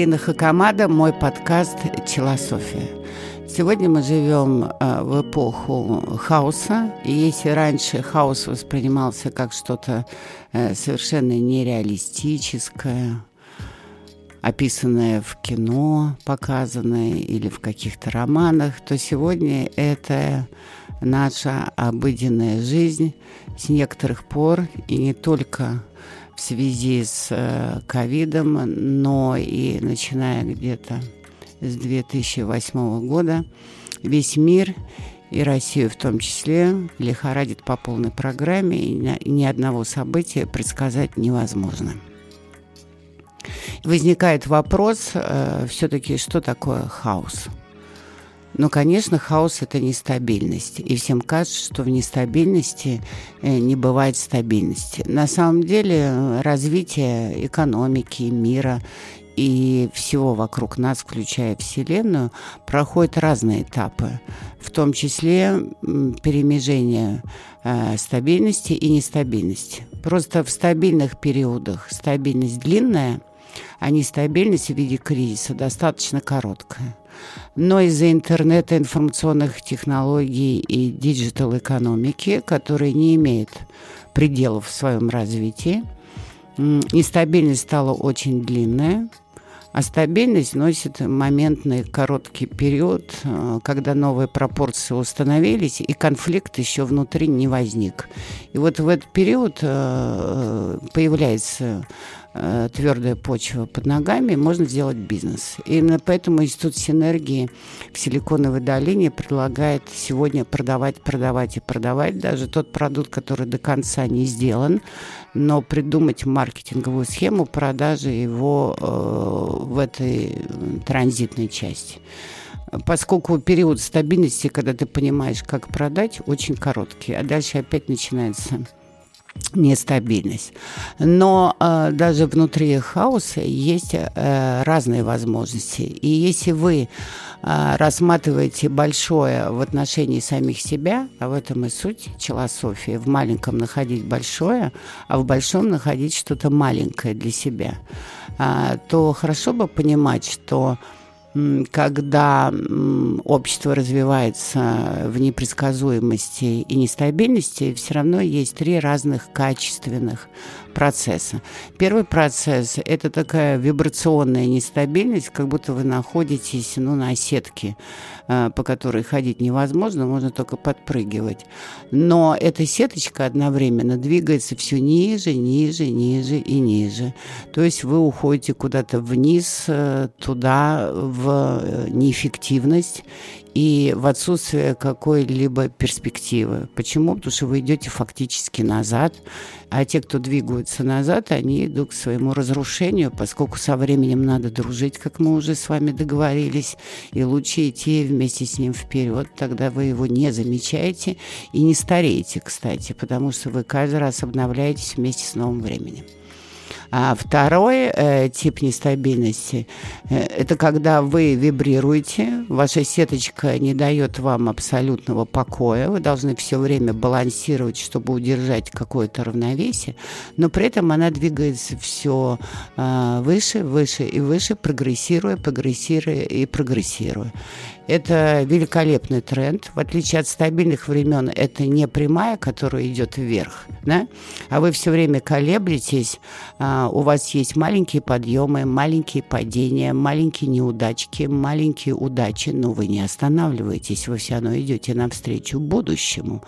Марина Хакамада, мой подкаст «Челософия». Сегодня мы живем э, в эпоху хаоса, и если раньше хаос воспринимался как что-то э, совершенно нереалистическое, описанное в кино, показанное или в каких-то ковидах, то сегодня это наша обыденная жизнь с некоторых пор, и не только в связи с э, ковидом, но и начиная где-то с 2008 года весь мир и Россию в том числе лихорадит по полной программе, и ни одного события предсказать невозможно. Возникает вопрос э, все-таки, что такое хаос – но, конечно, хаос – это нестабильность. И всем кажется, что в нестабильности э, не бывает стабильности. На самом деле развитие экономики, мира и всего вокруг нас, включая Вселенную, проходит разные этапы, в том числе перемежение э, стабильности и нестабильности. Просто в стабильных периодах стабильность длинная, а нестабильность в виде кризиса достаточно короткая но из-за интернета, информационных технологий и digital-экономики, которые не имеют пределов в своем развитии, нестабильность стала очень длинная, а стабильность носит моментный короткий период, э, когда новые пропорции установились, и конфликт еще внутри не возник. И вот в этот период э, э, появляется э, твердая почва под ногами, можно сделать бизнес. Именно поэтому Институт синергии в Силиконовой долине предлагает сегодня продавать, продавать и продавать. Даже тот продукт, который до конца не сделан, но придумать маркетинговую схему продажи его э, в этой транзитной части. Поскольку период стабильности, когда ты понимаешь, как продать, очень короткий, а дальше опять начинается нестабильность. Но э, даже внутри хаоса есть э, разные возможности. И если вы э, рассматриваете большое в отношении самих себя, а в этом и суть челософии, в маленьком находить большое, а в большом находить что-то маленькое для себя, э, то хорошо бы понимать, что когда общество развивается в непредсказуемости и нестабильности, все равно есть три разных качественных процесса. Первый процесс – это такая вибрационная нестабильность, как будто вы находитесь ну, на сетке, э, по которой ходить невозможно, можно только подпрыгивать. Но эта сеточка одновременно двигается все ниже, ниже, ниже и ниже. То есть вы уходите куда-то вниз, э, туда, в э, неэффективность, и в отсутствие какой-либо перспективы. Почему? Потому что вы идете фактически назад, а те, кто двигаются назад, они идут к своему разрушению, поскольку со временем надо дружить, как мы уже с вами договорились, и лучше идти вместе с ним вперед, тогда вы его не замечаете и не стареете, кстати, потому что вы каждый раз обновляетесь вместе с новым временем. А второй э, тип нестабильности э, – это когда вы вибрируете, ваша сеточка не дает вам абсолютного покоя, вы должны все время балансировать, чтобы удержать какое-то равновесие, но при этом она двигается все э, выше, выше и выше, прогрессируя, прогрессируя и прогрессируя. Это великолепный тренд. В отличие от стабильных времен, это не прямая, которая идет вверх, да? а вы все время колеблетесь, а, у вас есть маленькие подъемы, маленькие падения, маленькие неудачки, маленькие удачи, но вы не останавливаетесь, вы все равно идете навстречу будущему.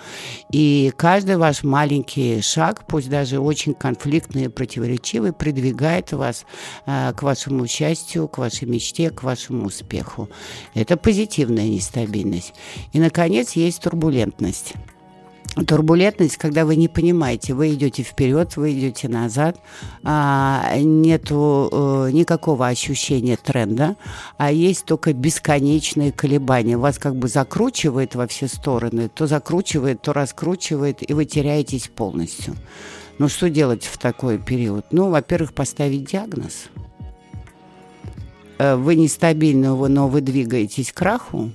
И каждый ваш маленький шаг, пусть даже очень конфликтный и противоречивый, продвигает вас а, к вашему счастью, к вашей мечте, к вашему успеху. Это позитивная нестабильность. И, наконец, есть турбулентность. Турбулентность, когда вы не понимаете, вы идете вперед, вы идете назад, а, нету а, никакого ощущения тренда, а есть только бесконечные колебания. Вас как бы закручивает во все стороны, то закручивает, то раскручивает, и вы теряетесь полностью. Ну что делать в такой период? Ну, во-первых, поставить диагноз – Э, вы нестабильны, но вы двигаетесь к краху,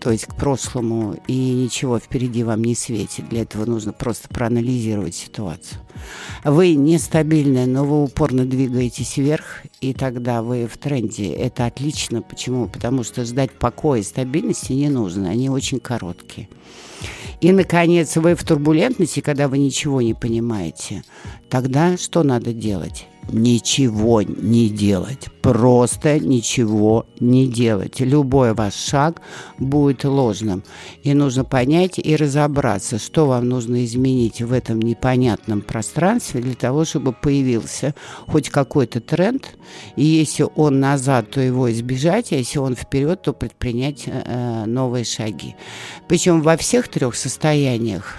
то есть к прошлому, и ничего впереди вам не светит. Для этого нужно просто проанализировать ситуацию. Вы нестабильны, но вы упорно двигаетесь вверх, и тогда вы в тренде. Это отлично. Почему? Потому что ждать покоя и стабильности не нужно. Они очень короткие. И, наконец, вы в турбулентности, когда вы ничего не понимаете. Тогда что надо делать? Ничего не делать. Просто ничего не делать. Любой ваш шаг будет ложным. И нужно понять и разобраться, что вам нужно изменить в этом непонятном пространстве для того, чтобы появился хоть какой-то тренд. И если он назад, то его избежать, а если он вперед, то предпринять э, новые шаги. Причем во всех трех состояниях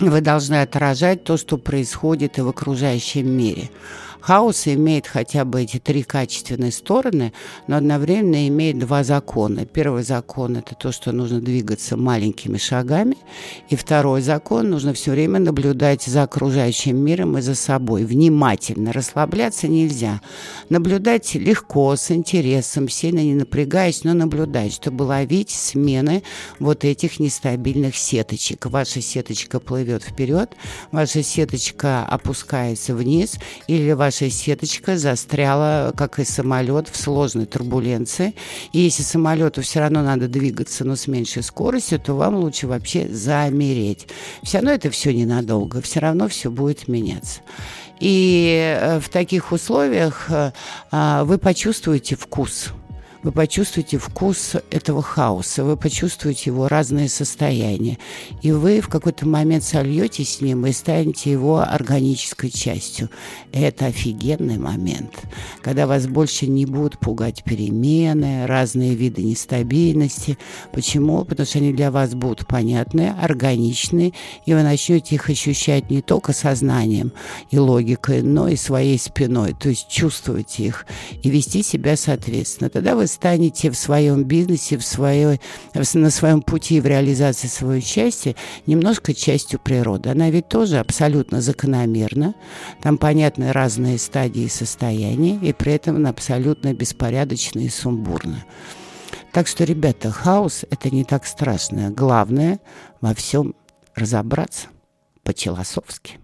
вы должны отражать то, что происходит и в окружающем мире. Хаос имеет хотя бы эти три качественные стороны, но одновременно имеет два закона. Первый закон – это то, что нужно двигаться маленькими шагами. И второй закон – нужно все время наблюдать за окружающим миром и за собой. Внимательно. Расслабляться нельзя. Наблюдать легко, с интересом, сильно не напрягаясь, но наблюдать, чтобы ловить смены вот этих нестабильных сеточек. Ваша сеточка плывет вперед, ваша сеточка опускается вниз, или ваша ваша сеточка застряла, как и самолет, в сложной турбуленции. И если самолету все равно надо двигаться, но с меньшей скоростью, то вам лучше вообще замереть. Все равно это все ненадолго, все равно все будет меняться. И э, в таких условиях э, а, вы почувствуете вкус вы почувствуете вкус этого хаоса, вы почувствуете его разные состояния. И вы в какой-то момент сольетесь с ним и станете его органической частью. Это офигенный момент, когда вас больше не будут пугать перемены, разные виды нестабильности. Почему? Потому что они для вас будут понятны, органичны, и вы начнете их ощущать не только сознанием и логикой, но и своей спиной, то есть чувствовать их и вести себя соответственно. Тогда вы станете в своем бизнесе, в своей, на своем пути в реализации своего счастья немножко частью природы. Она ведь тоже абсолютно закономерна. Там понятны разные стадии состояния, и при этом она абсолютно беспорядочна и сумбурна. Так что, ребята, хаос – это не так страшно. Главное во всем разобраться по-человски.